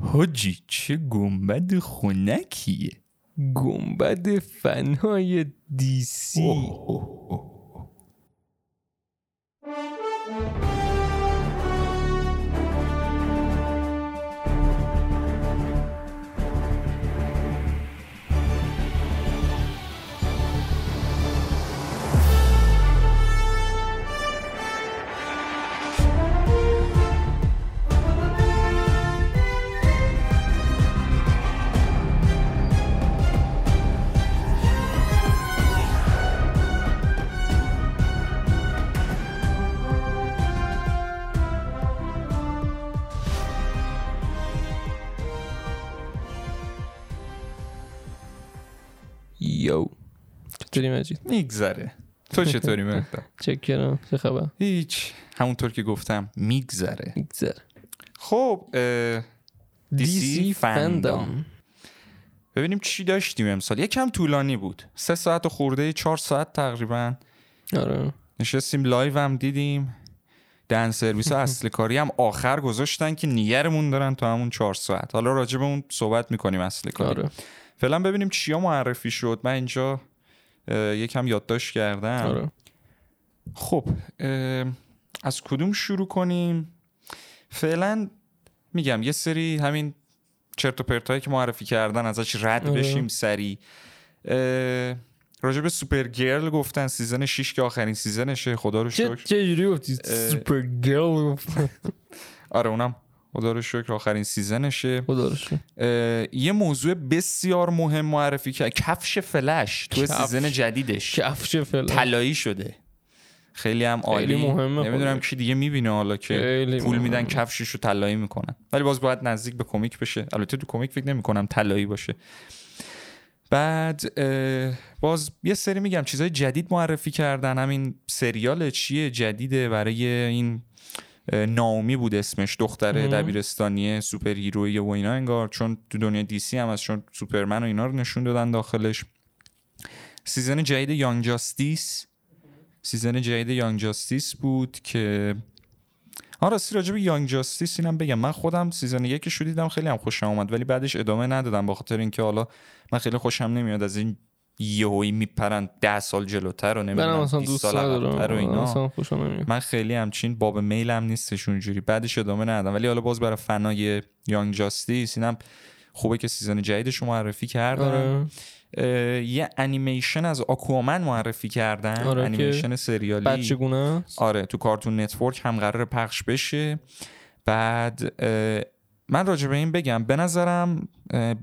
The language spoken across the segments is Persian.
حاجی چه گنبد خونکیه گنبد فنای دیسی. یو چطوری مجید؟ میگذره. تو چطوری مهرداد چاکرم. چه خبر؟ هیچ. همونطور که گفتم میگذره. میگذره. خب اه، DC FanDome. ببینیم چی داشتیم امسال. یکم طولانی بود. سه ساعت و خورده چهار ساعت تقریبا. آره. نشستیم live هم دیدیم. دهن سرویس اصل کاری هم آخر گذاشتن که نیگهمون دارن تا همون چهار ساعت. حالا راجع به اون صحبت می‌کنیم اصل کاری. آره. فعلا ببینیم چیا معرفی شد. من اینجا یکم یادداشت کردم. آره. خب از کدوم شروع کنیم؟ فعلا میگم یه سری همین چرت و پرتایی که معرفی کردن ازش رد آره. بشیم سری راجع به Supergirl گفتن season 6 که آخرین season شه خدا رو شکر. چه جوری گفتی؟ Supergirl آره اونم خدا رو شکر آخرین season شه. خدا رو شکر. یه موضوع بسیار مهم معرفی کرد کفش فلش تو کفش. season جدیدش. کفش فعلا طلایی شده. خیلی هم عالی. مهمه نمی‌دونم. کی دیگه می‌بینه حالا که خیلی پول میدن مهمه. کفشش رو طلایی می‌کنن. ولی باز باید نزدیک به comic بشه. البته تو comic فکر نمی‌کنم طلایی باشه. بعد باز یه سری میگم چیزای جدید معرفی کردن. همین سریال چیه؟ جدیده برای این Naomi بود اسمش دختر. دبیرستانی superhero ی و اینا انگار چون تو دنیا DC هم از چون سوپرمن و اینا رو نشون دادن داخلش season جدید Young Justice season جدید Young Justice بود که آن راستی راجع به Young Justice اینم بگم من خودم season یکش رو دیدم خیلی هم خوشم اومد ولی بعدش ادامه ندادم به خاطر اینکه حالا من خیلی خوشم نمیاد از این یهویی میپرن ده سال جلوتر و نمی‌دونم اصلا 20 سال عقب‌تر و ندارم اینا. من خیلی همچین باب میلم نیستش اونجوری. بعدش ادامه ندادم. ولی حالا باز برای fan های Young Justice اینم خوبه که season جدیدش معرفی کردن. آره. یه انیمیشن از Aquaman معرفی کردن. آره انیمیشن سریالی. بچگونه آره تو Cartoon Network هم قراره پخش بشه. بعد من راجع به این بگم به نظرم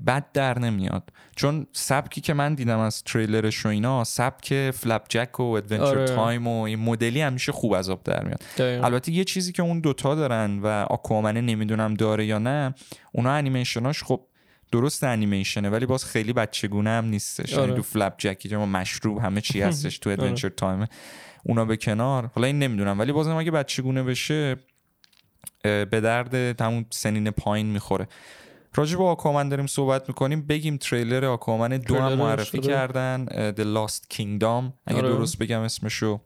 بد در نمیاد چون سبکی که من دیدم از تریلرش و اینا سبک Flapjack و Adventure آره. Time و این مدلی همیشه خوب از آب در میاد دقیقاً. البته یه چیزی که اون دوتا دارن و Aquaman ه نمی‌دونم داره یا نه اونا انیمیشناش خب درست انیمیشنه ولی باز خیلی بچگونه هم نیستش آره. یعنی تو Flapjack ی که ما مشروب همه چی هستش تو آره. Adventure Time اونا به کنار حالا این نمی‌دونم ولی بازم اگه بچگونه بشه به درد همون سنین پایین می‌خوره راجع به Aquaman داریم صحبت می‌کنیم بگیم تریلر Aquaman دو هم معرفی شده. کردن The Lost Kingdom اگه آره. درست بگم اسمشو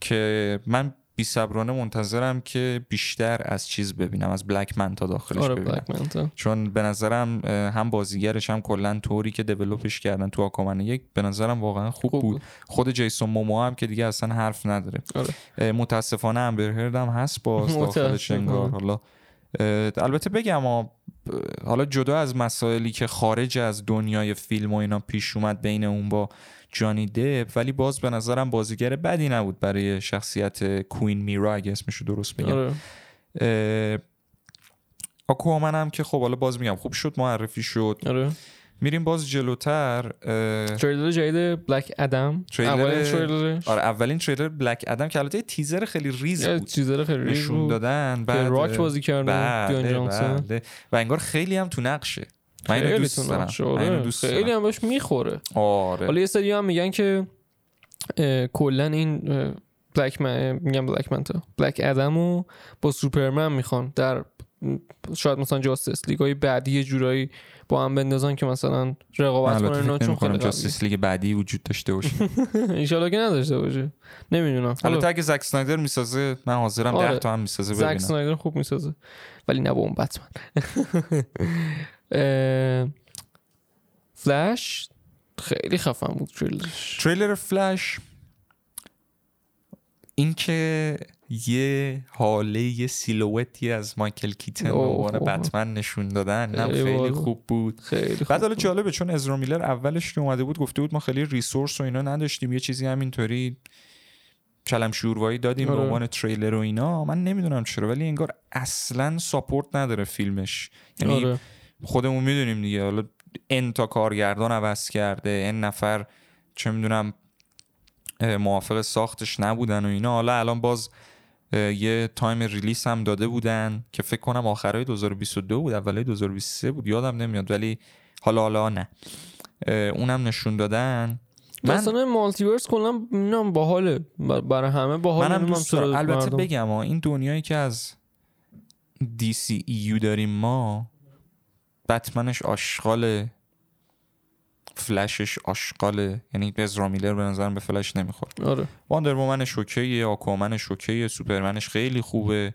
که من بی صبرانه منتظرم که بیشتر از چیز ببینم از Black Manta داخلش آره ببینم Black Manta چون به نظرم هم بازیگرش هم کلا طوری که develop ش کردن تو Aquaman یک به نظرم واقعا خوب, خوب بود. خود جیسون موموآ هم که دیگه اصلا حرف نداره آره. متاسفانه امبر هرد هم هست باز داخلش. انگار حالا البته بگم ها، حالا جدا از مسائلی که خارج از دنیای فیلم و اینا پیش اومد بین اون با جانی دپ ولی باز به نظرم بازیگر بدی نبود برای شخصیت کوین میرا اگه اسمشو درست بگم. آره. آکوامن هم که خب حالا باز میگم خوب شد معرفی شد. آره. میریم باز جلوتر تریلر جدید بلک ادم. تریلر- اولین تریلرش. آره اولین تریلر Black Adam که البته تیزر خیلی ریز بود. چیزا خیلی ریز نشون دادن. بعد راک بازی کرده و انگار خیلی هم تو نقشه. من اینو دوست دارم. نقشه، من اینو آره. دوست خیلی هم بهش می‌خوره. آره. حالا یه سری هم میگن که کلا این Black Man میگم Black Manta Black Adam و با سوپرمن می‌خوان در شاید مثلا Justice League های بعدی یه جورایی با هم بندازن که مثلا رقابت کنن اینا چون خیلی جاستس لیگ بعدی وجود داشته باشه. ان که نداشته باشه. نمی‌دونم. البته اگه زک اسنایدر می‌سازه من حاضرم آره. 10 تا هم می‌سازه ببینم. زک اسنایدر خوب می‌سازه. ولی نه با اون بتمن فلش خیلی خفن بود تریلرش تریلر فلش اینکه یه حاله یه سیلوتی از مایکل کیتن به عنوان بتمن نشون دادن نه خیلی خوب بود. خیلی بعد حالا جالبه چون ازرا میلر اولش که اومده بود گفته بود ما خیلی ریسورس و اینا نداشتیم یه چیزی همینطوری چلم شوروایی دادیم به آره. عنوان تریلر و اینا. من نمی‌دونم چرا ولی انگار اصلا support نداره فیلمش. یعنی آره. خودمون می‌دونیم دیگه. حالا n تا کارگردان عوض کرده n نفر چه می‌دونم موافق ساختش نبودن و اینا. حالا الان باز یه time release هم داده بودن که فکر کنم آخرای 2022 بود اولای 2023 بود. یادم نمیاد ولی حالا حالا نه. اونم نشون دادن. من اصلا multiverse کلا نم باحاله برای همه باحال منم دوست دارم. البته بگم این دنیایی که از DCEU داریم ما بتمنش آشغاله فلشش آشغاله یعنی ازرا میلر به نظرم به فلش نمی‌خورد. آره. واندر وومنش okay ه آکوامنش اوکیه سوپرمنش خیلی خوبه.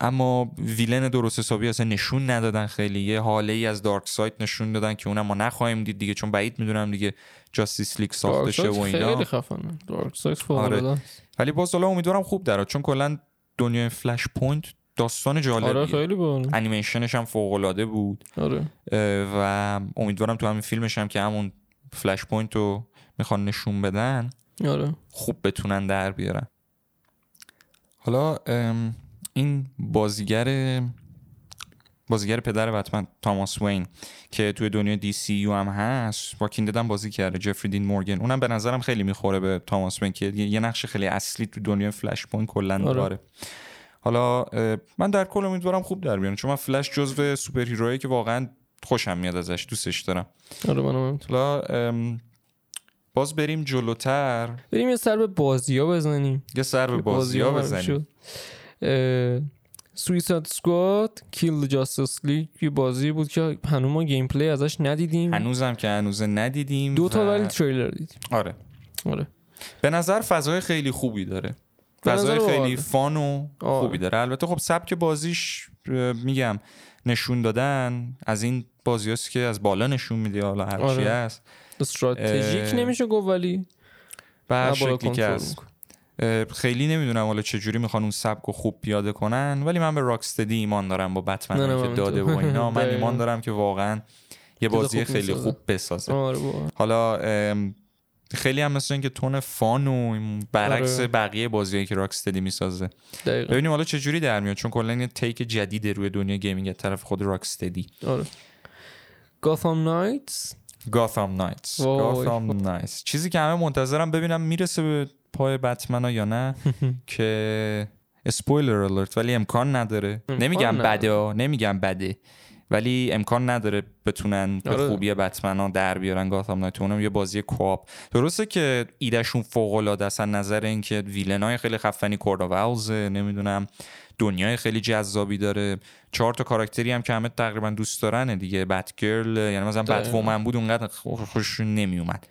اما villain درست حسابی اصلا نشون ندادن خیلی. یه هاله ای از دارک سایت نشون دادن که اونم ما نخواهیم دید دیگه چون بعید می‌دونم دیگه جاستیس لیگ ساخته شه و اینا. خیلی خفنه. دارک سایت آره. ولی باز حالا امیدوارم خوب درا چون کلا دنیای فلش پوینت داستان جالبیه آره خیلی بود انیمیشنش هم فوق العاده بود آره. و امیدوارم تو همین فیلمش هم که همون فلش پوینت رو می‌خوان نشون بدن آره. خوب بتونن در بیارن حالا این بازیگر بازیگر پدر بتمن توماس وین که توی دنیا DCU هم هست با کینددم بازی کرده جفری دین مورگن اونم به نظرم خیلی می‌خوره به توماس وین که یه نقش خیلی اصلی تو دنیا فلش پوینت کلا آره. حالا من در کل امیدوارم خوب در بیان چون من فلش جزو superhero یی که واقعا خوشم میاد ازش دوستش دارم. آره من حالا باز بریم جلوتر. بریم یه سر به بازی ها بزنیم. یه سر به بازی ها بزنیم. Suicide Squad Kill Justice League یه بازی بود که هنوز ما gameplay ازش ندیدیم. هنوزم که هنوز ندیدیم دو تا ولی تریلر دیدیم. آره. آره. به نظر فضای خیلی خوبی داره. فضای خیلی fun و خوبی داره. البته خب سبک بازیش میگم نشون دادن از این بازی هست که از بالا نشون میده حالا هر آره. هست. استراتژیک نمیشه گفت ولی به هر شکلی که هست خیلی نمی‌دونم حالا چجوری می‌خوان اون سبک رو خوب پیاده کنن ولی من به راکستدی ایمان دارم با بتمن که داده و اینا. من ایمان دارم که واقعا یه بازی خیلی خوب بسازه. آره حالا خیلی هم مثل اینکه tone fun و برعکس آره. بقیه بازیایی که راکستدی می‌سازه. ببینیم حالا چه جوری در میاد چون کلا یه take جدید روی دنیا gaming طرف خود راکستدی آره. گاثام نایتس؟ گاثام نایتس. گاثام نایتس. چیزی که همه منتظرم ببینم می‌رسه به پای بتمن یا نه که spoiler alert ولی امکان نداره. نمیگم بده نمیگم بده. ولی امکان نداره بتونن به آره. خوبی بتمن در بیارن گاثام نایت اونم یه بازی co-op. درسته که ایدهشون فوق العاده است نظر اینکه villain ای خیلی خفنی کوردا نمی‌دونم دنیای خیلی جذابی داره. چهار تا کاراکتری هم که همه تقریبا دوست دارن دیگه. بت گرل یعنی مثلا بت وومن بود اونقدر خوششون نمیومد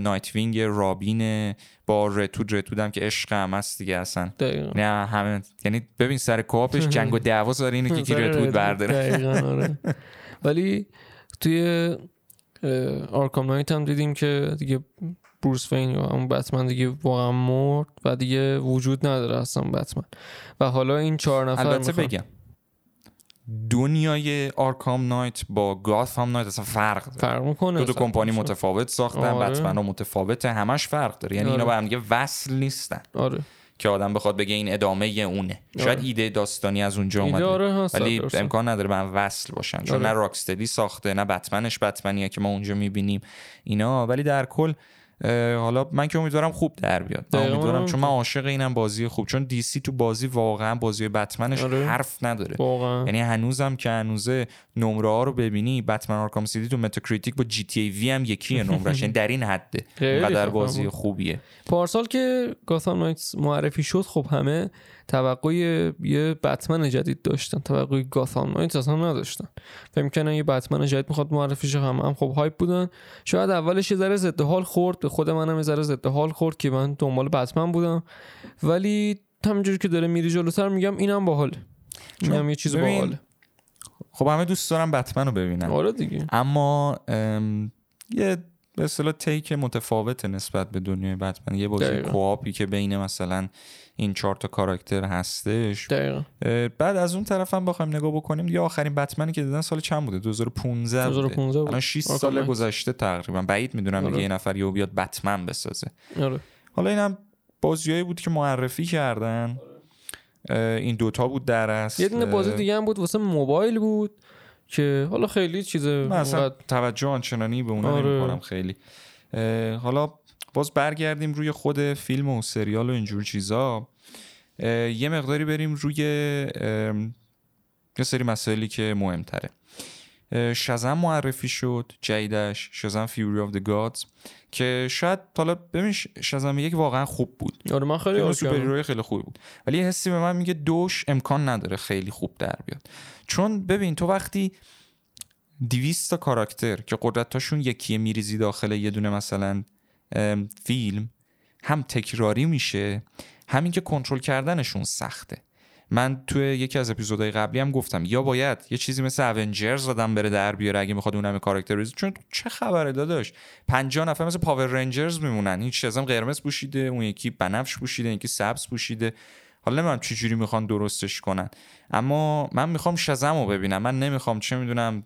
نایت وینگ رابین با رد هود رد هود هم که عشق هم هست دیگه اصلا. نه همه یعنی ببین سر co-op ش جنگ و دعوا داره اینه که کی رد هود برداره. آره. ولی توی آرکام نایت هم دیدیم که دیگه بروس وین یا اون بتمن دیگه واقعا مرد و دیگه وجود نداره اصلا بتمن. و حالا این چهار نفر البته بگم. دنیای آرکام نایت با گاثام نایت اصلا فرق داره فرق می‌کنه دو, دو کمپانی متفاوت ساختن آره. بتمن ها متفاوته همش فرق داره یعنی آره. اینا با هم دیگه وصل نیستن آره. که آدم بخواد بگه این ادامه اونه آره. شاید ایده داستانی از اونجا اومده آره ولی امکان نداره به هم وصل باشن چون آره. نه راکستدی ساخته نه بتمنش بتمنیه که ما اونجا می‌بینیم اینا ولی در کل حالا من که امیدوارم خوب در بیاد. من امیدوارم چون من عاشق اینم بازی خوب. چون دیسی تو بازی واقعا بازی بتمنش آره. حرف نداره. واقعا. یعنی هنوزم که هنوزه نمره ها رو ببینی بتمن آرکام سیتی تو متاکریتیک با GTA V هم یکیه نمرش یعنی در این حده اینقدر خفن بازی. خوبیه. پارسال که گاثام نایتس معرفی شد خب همه توقع یه بتمن جدید داشتن توقع گاثام نایتس اصلا نداشتن. فکر می‌کردن یه بتمن جدید می‌خواد معرفی شه همه هم خب هایپ بودن. شاید اولش یه ذره ضد حال خورد به خود منم یه ذره ضد حال خورد که من دنبال بتمن بودم. ولی همینجوری که داره میری جلوتر میگم اینم باحاله. اینم یه چیز ببین، باحاله. خب همه دوست دارم بتمن رو ببینن. آره دیگه. اما ام، یه به اصطلاح تیک متفاوت نسبت به دنیای بتمن. یه بازی. کوآپی که بین مثلا این چهار تا کاراکتر هستش. دقیقا. بعد از اون طرف هم بخوایم نگاه بکنیم دیگه آخرین بتمنی که دیدن سال چند بوده؟ 2015 بوده. 2015 بود. الان 6 آرکام سال. گذشته تقریبا. بعید می‌دونم دیگه آره. یه نفر یهو بیاد بتمن بسازه. آره. حالا اینم بازیایی بود که معرفی کردن. این دوتا بود در اصل. یه دونه بازی دیگه هم بود واسه موبایل بود. که حالا خیلی چیز من اصلا توجه آنچنانی به اونا آره. نمی‌کنم خیلی. حالا باز برگردیم روی خود فیلم و سریال و اینجور چیزا. یه مقداری بریم روی یه سری مسائلی که مهمتره. شزم معرفی شد جیدش شزم Fury of the Gods که شاید حالا ببین شزم یک واقعا خوب بود. آره من خیلی سوپر خیلی خوبی بود. ولی یه حسی به من میگه دوش امکان نداره خیلی خوب در بیاد. چون ببین تو وقتی 200 تا کاراکتر که قدرتاشون یکیه میریزی داخل یه دونه مثلا فیلم هم تکراری میشه همین که کنترل کردنشون سخته. من توی یکی از اپیزودهای قبلی هم گفتم یا باید یه چیزی مثل اونجرز آدم بره در بیاره اگه می‌خواد اون همه کاراکتر بریزه؟ چون چه خبره داداش؟ 50 نفر مثل پاور رنجرز میمونن. هیچ چیزم قرمز پوشیده اون یکی بنفش پوشیده یکی سبز پوشیده. حالا نمی‌دونم چه جوری می‌خوان درستش کنن. اما من می‌خوام شزم ببینم. من نمی‌خوام چه می‌دونم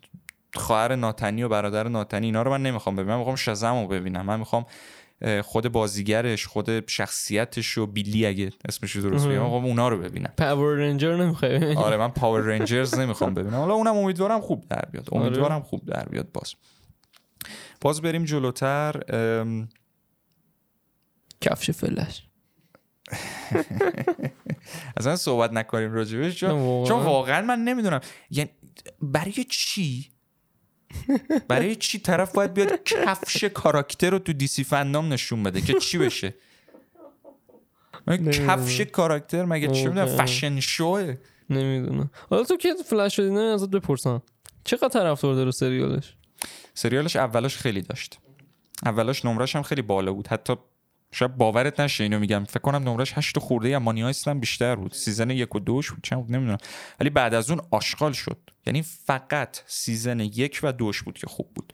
خواهر ناتنی و برادر ناتنی اینا رو من نمی‌خوام ببینم. من می‌خوام شزم ببینم. من می‌خوام خود بازیگرش خود شخصیتش و بیلی اگه اسمش رو درست بگم. مهم. می‌خوام اونا رو ببینم. پاور رنجر نمی‌خوای آره من پاور رنجرز نمی‌خوام ببینم. حالا اونم امیدوارم خوب در بیاد. آره. امیدوارم خوب در بیاد باز. باز بریم جلوتر. کفش فلش. اصلا صحبت نکنیم راجبش. چون واقعا من نمی‌دونم. یعنی برای چی برای چی طرف باید بیاد کفش کاراکتر رو تو دیسی فندام نشون بده که چی بشه. کفش کاراکتر مگه چی می‌دونم. فشن شوه. نمی‌دونم. حالا تو که فلش شدی نه ازت بپرسم. چقدر طرفدار داره سریالش؟ سریالش اولش خیلی داشت. اولش نمرش هم خیلی بالا بود. حتی شاید باورت نشه اینو میگم. فکر کنم نمرش هشت خورده یا Money Heist هم بیشتر بود. season یک و دوش بود چند بود؟ نمی‌دونم. ولی بعد از اون آشغال شد. یعنی فقط season یک و دوش بود که خوب بود.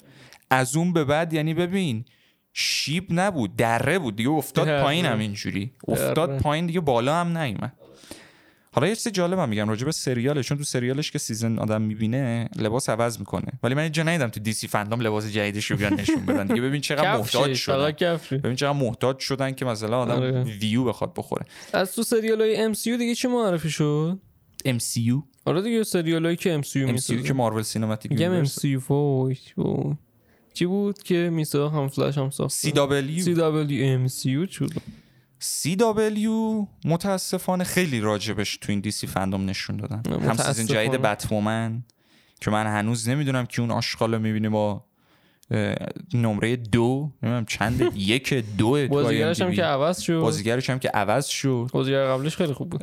از اون به بعد یعنی ببین شیب نبود. دره بود. دیگه افتاد دره. پایین هم اینجوری. افتاد دره. پایین دیگه بالا هم نیومد. حالا یه چیز جالبم میگم راجع به سریالش چون تو سریالش که season آدم می‌بینه لباس عوض می‌کنه. ولی من اینجا ندیدم تو دی سی فندام لباس جدیدش رو بیان نشون بدن. دیگه ببین چقدر محتاج شدن. ببین چقدر محتاج شدن که مثلا آدم آره. ویو بخواد بخوره. از تو سریال های MCU دیگه چی معرفی شد؟ MCU آره دیگه سریال هایی که MCU MCU می‌سازه. که مارول سینماتیک میگم MCU وای وای. چی بود که میسا هم فلش هم ساخت. CW CW MCU شد CW متاسفانه خیلی راجبش تو این دیسی فندام نشون دادن. نه، هم سیزن متاسفانه. جدید بتومن که من هنوز نمی‌دونم که اون آشغال رو می‌بینه با نمره دو. نمی‌دونم چند یک دو بازیگرش هم که عوض شد. بازیگرش هم که عوض شد. بازیگر قبلش خیلی خوب بود.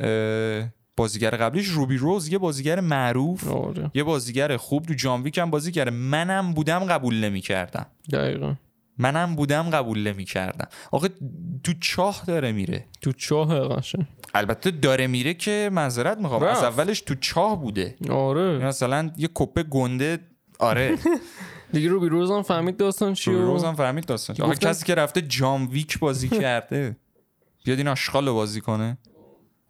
بازیگر قبلیش روبی روز یه بازیگر معروف آره. یه بازیگر خوب. تو جانویک هم بازی کرده. منم بودم قبول نمی‌کردم. دقیقا. منم بودم قبول نمی‌کردم. آخه تو چاه داره میره. تو چاه قشنگ. البته داره میره که معذرت می‌خوام. از. اولش تو چاه بوده. آره. مثلا یه کپه گنده آره. دیگه روبی روز هم فهمید داستان چی روبی و- روز هم فهمید داستان گفتم- کسی که رفته John Wick بازی کرده. بیاد این آشغال رو بازی کنه.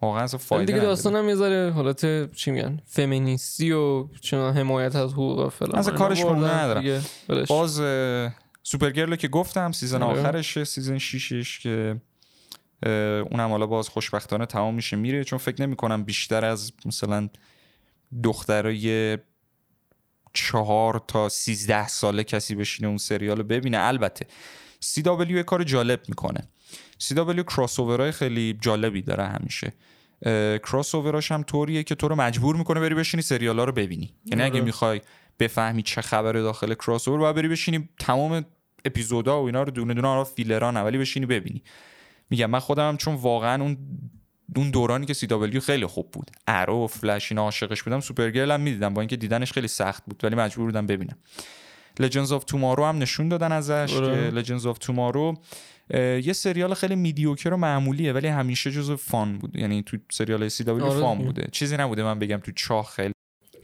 واقعا اصلا فایده دیگه. داستان هم یه حالت چی میگن؟ فمینیستی و چون حمایت از حقوق و فلان. اصلا کارش بردن ندارم. باز Supergirl که گفتم season آره. آخرشه season شیشش که اونم حالا باز خوشبختانه تمام میشه میره. چون فکر نمی کنم بیشتر از مثلا دخترای چهار تا سیزده ساله کسی بشینه اون سریال رو ببینه. البته CW یه کار جالب می‌کنه. CW کراس اوورای خیلی جالبی داره همیشه. کراس اووراش هم طوریه که تو رو مجبور می‌کنه بری بشینی سریالا رو ببینی. یعنی اگه آره. می‌خوای بفهمی چه خبره داخل کراس اوور باید بری بشینی تمام اپیزودا و اینا رو دونه دونه آره فیلران ولی بشینی ببینی. میگم من خودم هم چون واقعا اون اون دورانی که CW خیلی خوب بود. Arrow و فلش اینا عاشقش بودم Supergirl هم می‌دیدم با اینکه دیدنش خیلی سخت بود ولی مجبور بودم ببینم. Legends of Tomorrow هم نشون دادن ازش. که Legends of Tomorrow یه سریال خیلی mediocre و معمولیه ولی همیشه جزو fun بود. یعنی تو سریال CW آره fun. بوده. چیزی نبوده من بگم تو چاخ خیلی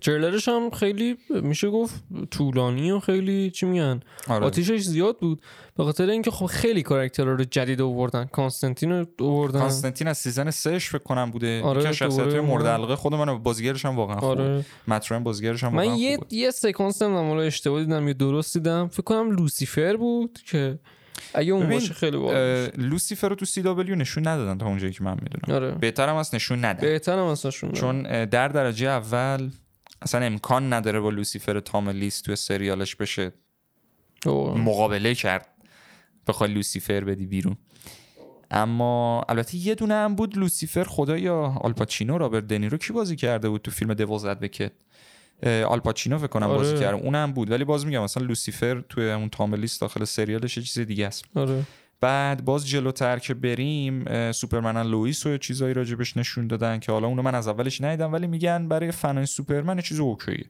تریلرش هم خیلی میشه گفت طولانی و خیلی چی میگن؟ آره. آتیشش زیاد بود. به خاطر اینکه خب خیلی کاراکترها رو جدید آوردن. کانستانتین رو آوردن. کانستانتین از سیزن سهش فکر کنم بوده. آره، از شخصیت‌های دوباره مورد. علاقه خود من بازیگرش هم واقعا خوب. آره. مترو بازیگرش هم واقعا من یه. یه سکانس نمی‌دونم حالا اشتباه دیدم یا درست دیدم. فکر کنم لوسیفر بود که اگه اون باشه خیلی باحال لوسیفر رو تو سی دبلیو نشون ندادن تا اونجایی که من می‌دونم. آره. بهترم از نشون ندن. بهترم ازشون چون اه، در درجه اول اصلا امکان نداره با لوسیفر تام لیست توی سریالش بشه اوه. مقابله کرد بخوای لوسیفر بدی بیرون. اما البته یه دونه هم بود لوسیفر خدایا آلپاچینو رابرت دنیرو. کی بازی کرده بود تو فیلم Devil's Advocate آلپاچینو فکر کنم آره. بازی کرده اونم بود ولی باز میگم مثلا لوسیفر توی اون تام الیس داخل سریالش یه چیز دیگه است. آره. بعد باز جلوتر که بریم Superman Lois و چیزایی راجبش نشون دادن که حالا اونو من از اولش ندیدم ولی میگن برای فنای سوپرمن چیز okay ه.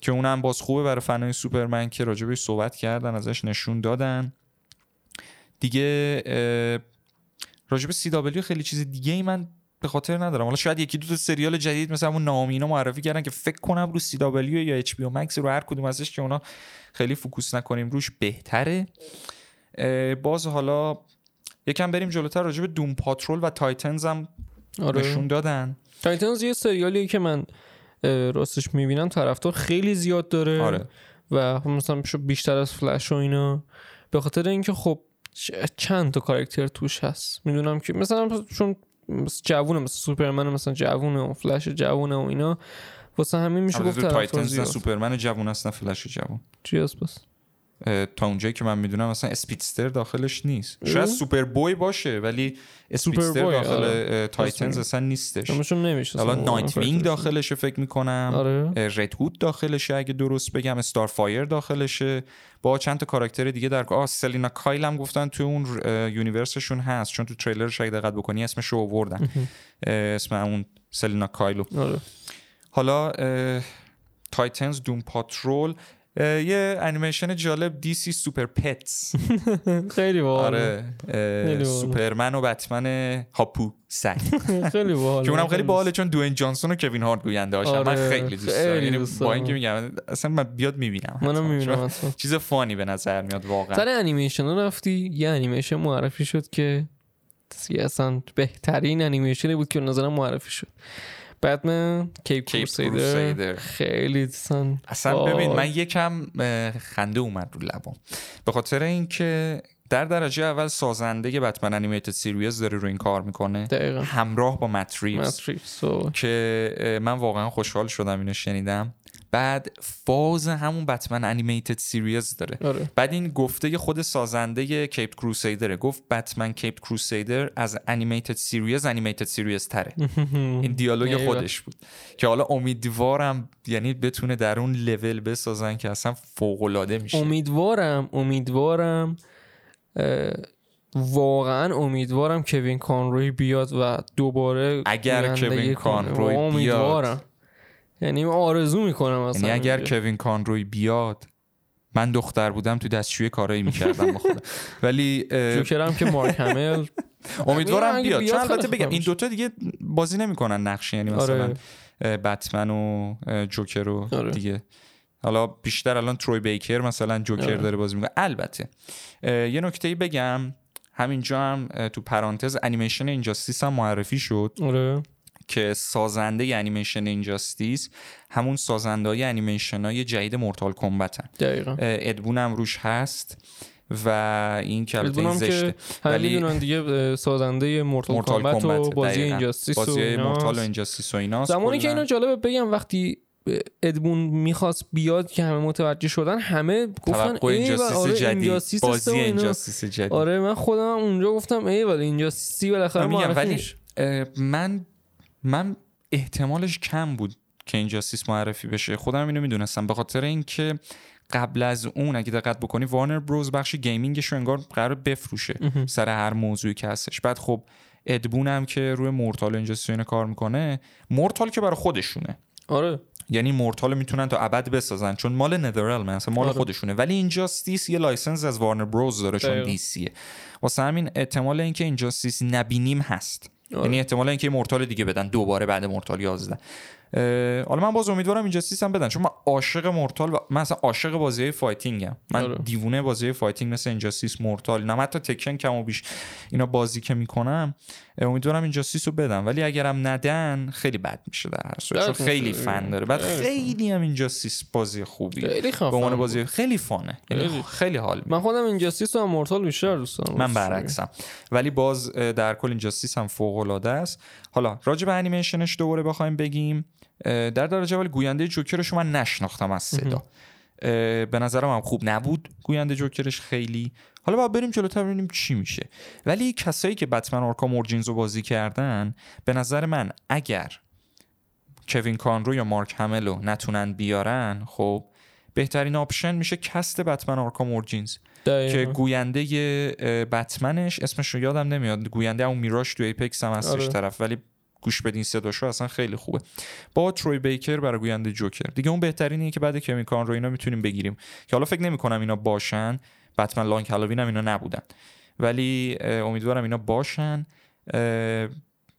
که اونم باز خوبه برای فنای سوپرمن که راجبش صحبت کردن ازش نشون دادن. دیگه راجب CW خیلی چیز دیگه ای من به خاطر ندارم. حالا شاید یکی دو تا سریال جدید مثلا اون Naomi اینا معرفی کردن که فکر کنم رو CW یا HBO Max رو هر کدوم ازش که اونا خیلی focus نکنیم روش بهتره. باز حالا یکم بریم جلوتر راجع به Doom Patrol و Titans هم آره. نشون دادن. Titans یه سریالیه که من راستش می‌بینم طرفدار خیلی زیاد داره آره. و مثلا بیشتر از فلش و اینا. به خاطر اینکه خب چند تا کاراکتر توش هست. می‌دونم که مثلا چون جوونه مثل سوپرمن مثلا جوونه و فلش جوونه و اینا واسه همین میشه گفت Titans نه سوپرمن جوون است نه فلش جوون. چی هست تا اونجایی که من می‌دونم مثلا speedster داخلش نیست. شاید؟ Superboy باشه ولی speedster بوی، داخل آره. Titans. اصلا نیستش. حالا Nightwing داخلشه فکر می‌کنم. آره. Red Hood داخلشه اگه درست بگم. Starfire داخلشه. با چند تا کاراکتر دیگه در آه سلینا کایل هم گفتن تو اون universe شون هست. چون تو تریلرش اگه دقت بکنی اسمش رو آوردن. اسم اون سلینا کایلو. آره. حالا Titans Doom Patrol. یه انیمیشن جالب DC Super Pets. خیلی باحال. آره. سوپرمن و بتمن هاپو سگ. خیلی باحال. که اونم خیلی باحاله چون دوین جانسون و کوین هارت گوینده هاشن. من آره، خیلی دوست دارم. یعنی با. اینکه میگم اصلا من بیاد می‌بینم منم می‌بینم چیز funny به نظر میاد واقعا. سر انیمیشن ها رفتی یه انیمیشن معرفی شد که اصلا بهترین انیمیشنی بود که نظرم معرفی شد. Batman Caped Crusader. خیلی اصلا اصلا. ببین من یکم خنده اومد رو لبام. به خاطر اینکه در درجه اول سازنده Batman Animated Series داره رو این کار می‌کنه. دقیقا. همراه با مت ریوز ماتریکس و که من واقعا خوشحال شدم اینو شنیدم. بعد فاز همون Batman Animated Series داره. آره. بعد این گفته خود سازنده Caped Crusader ه گفت Batman Caped Crusader از Animated Series، Animated Series تره. این دیالوگ ایوه. خودش بود. که حالا امیدوارم یعنی بتونه در اون لول بسازن که اصلا فوق العاده میشه. امیدوارم امیدوارم واقعا امیدوارم کوین کانروی بیاد و دوباره اگر کوین. کانروی امیدوارم. یعنی آرزو می‌کنم اصلا یعنی اگر. کوین کانروی بیاد من دختر بودم تو دستشوی کارایی می‌کردم بخودم ولی جوکرم که مارک همل امیدوارم بیاد. چون البته بگم این. دوتا دیگه بازی نمی‌کنن نقش یعنی مثلا آره. بتمن و جوکر و آره. دیگه. حالا بیشتر الان تروی بیکر مثلا جوکر آره. داره بازی می‌کنه. البته یه نکته بگم. همینجا هم تو پرانتز انیمیشن اینجاستیس هم معرفی شد. آره. که سازنده انیمیشن Injustice همون سازنده های انیمیشن های جدید Mortal Kombat ن دقیقا اد بون هم روش هست و این که البته زشته ولی- دیگه سازنده Mortal، Mortal Kombat و بازی. Injustice و بازی ایناست. Mortal و Injustice و ایناست زمانی که. اینو جالبه بگم وقتی اد بون می‌خواست بیاد که همه متوجه شدن همه گفتن ای آره جدید بازی و. Injustice جدید آره من خودم اونجا گفتم ای ولی Injustice ی بالاخره من میگم ولی من من احتمالش کم بود که In justice معرفی بشه. خودم اینو می‌دونستم. به خاطر اینکه قبل از اون اگه دقت بکنی Warner Bros بخش gaming ش رو انگار قراره بفروشه. سر هر موضوعی که هستش. بعد خب Ed Boon هم که روی Mortal Injustice کار می‌کنه Mortal که برای خودشونه. آره. یعنی Mortal می‌تونن تا ابد بسازن. چون مال NetherRealm مثلا مال آره. خودشونه. ولی Injustice یه license از Warner Bros داره چون دقیقا. DC ه واسه همین احتمال اینکه Injustice نبینیم هست. یعنی احتمال اینکه Mortal دیگه بدن دوباره بعد Mortal 11 اه، حالا من باز امیدوارم Injustice هم بدن چون من عاشق Mortal و من اصلا عاشق بازی fighting م من آره. دیوونه بازی fighting مثل Injustice Mortal نه حتی Tekken کم و بیش اینا بازی که می‌کنم امیدوارم Injustice رو بدم ولی اگرم ندن خیلی بد میشه در هر صورت چون خیلی. فن داره بعد خیلی هم Injustice بازی خیلی به عنوان بازی. خیلی fun ه یعنی خیلی. حال. من خودم Injustice و Mortal بیشتر دوست دارم من برعکسم ولی باز در کل Injustice هم فوق العاده است حالا راجع به انیمیشنش دوباره بخوایم بگیم در درجه اول گوینده Joker ش رو من نشناختم از صدا. به نظرم هم خوب نبود گوینده Joker ش خیلی. حالا باید بریم جلوتر ببینیم چی میشه. ولی کسایی که Batman Arkham Origins رو بازی کردن به نظر من اگر Kevin Conroy یا Mark Hamill رو نتونن بیارن خب بهترین option میشه cast Batman Arkham Origins که گوینده بتمنش اسمش رو یادم نمیاد گوینده اون Mirage تو Apex هم هستش آره. طرف ولی گوش بدین صداشو اصلا خیلی خوبه. با Troy Baker برای گوینده Joker. دیگه اون بهترینیه که بعد Kevin Conroy اینا می‌تونیم بگیریم. که حالا فکر نمی‌کنم اینا باشن. Batman Long Halloween هم اینا نبودن. ولی امیدوارم اینا باشن.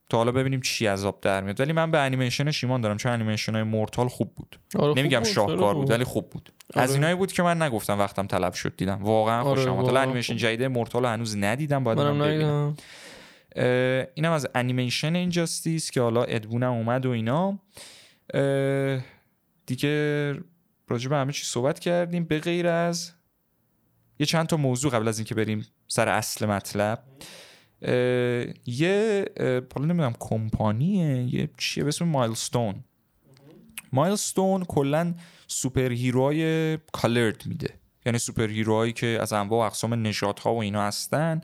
تا حالا ببینیم چی از آب در میاد. ولی من به انیمیشنش ایمان دارم. چون انیمیشن های Mortal خوب بود. آره، نمیگم خوب شاهکار بود. ولی خوب بود. آره. از اینایی بود که من نگفتم وقتم طلب شد دیدم. واقعا آره، خوشم واقعا انیمیشن. جدید مورتال هنوز ندیدم باید برم ببینم. اینم از انیمیشن اینجاستیس که حالا ادبونم اومد و اینا. دیگه راجع به همه چی صحبت کردیم. به غیر از یه چند تا موضوع قبل از اینکه بریم سر اصل مطلب. یه حالا نمی‌دونم کمپانیه؟ یه چیه؟ به اسم مایلستون. Milestone کلا superhero های colored میده. یعنی superhero هایی که از انواع و اقسام نژادها و اینا هستن.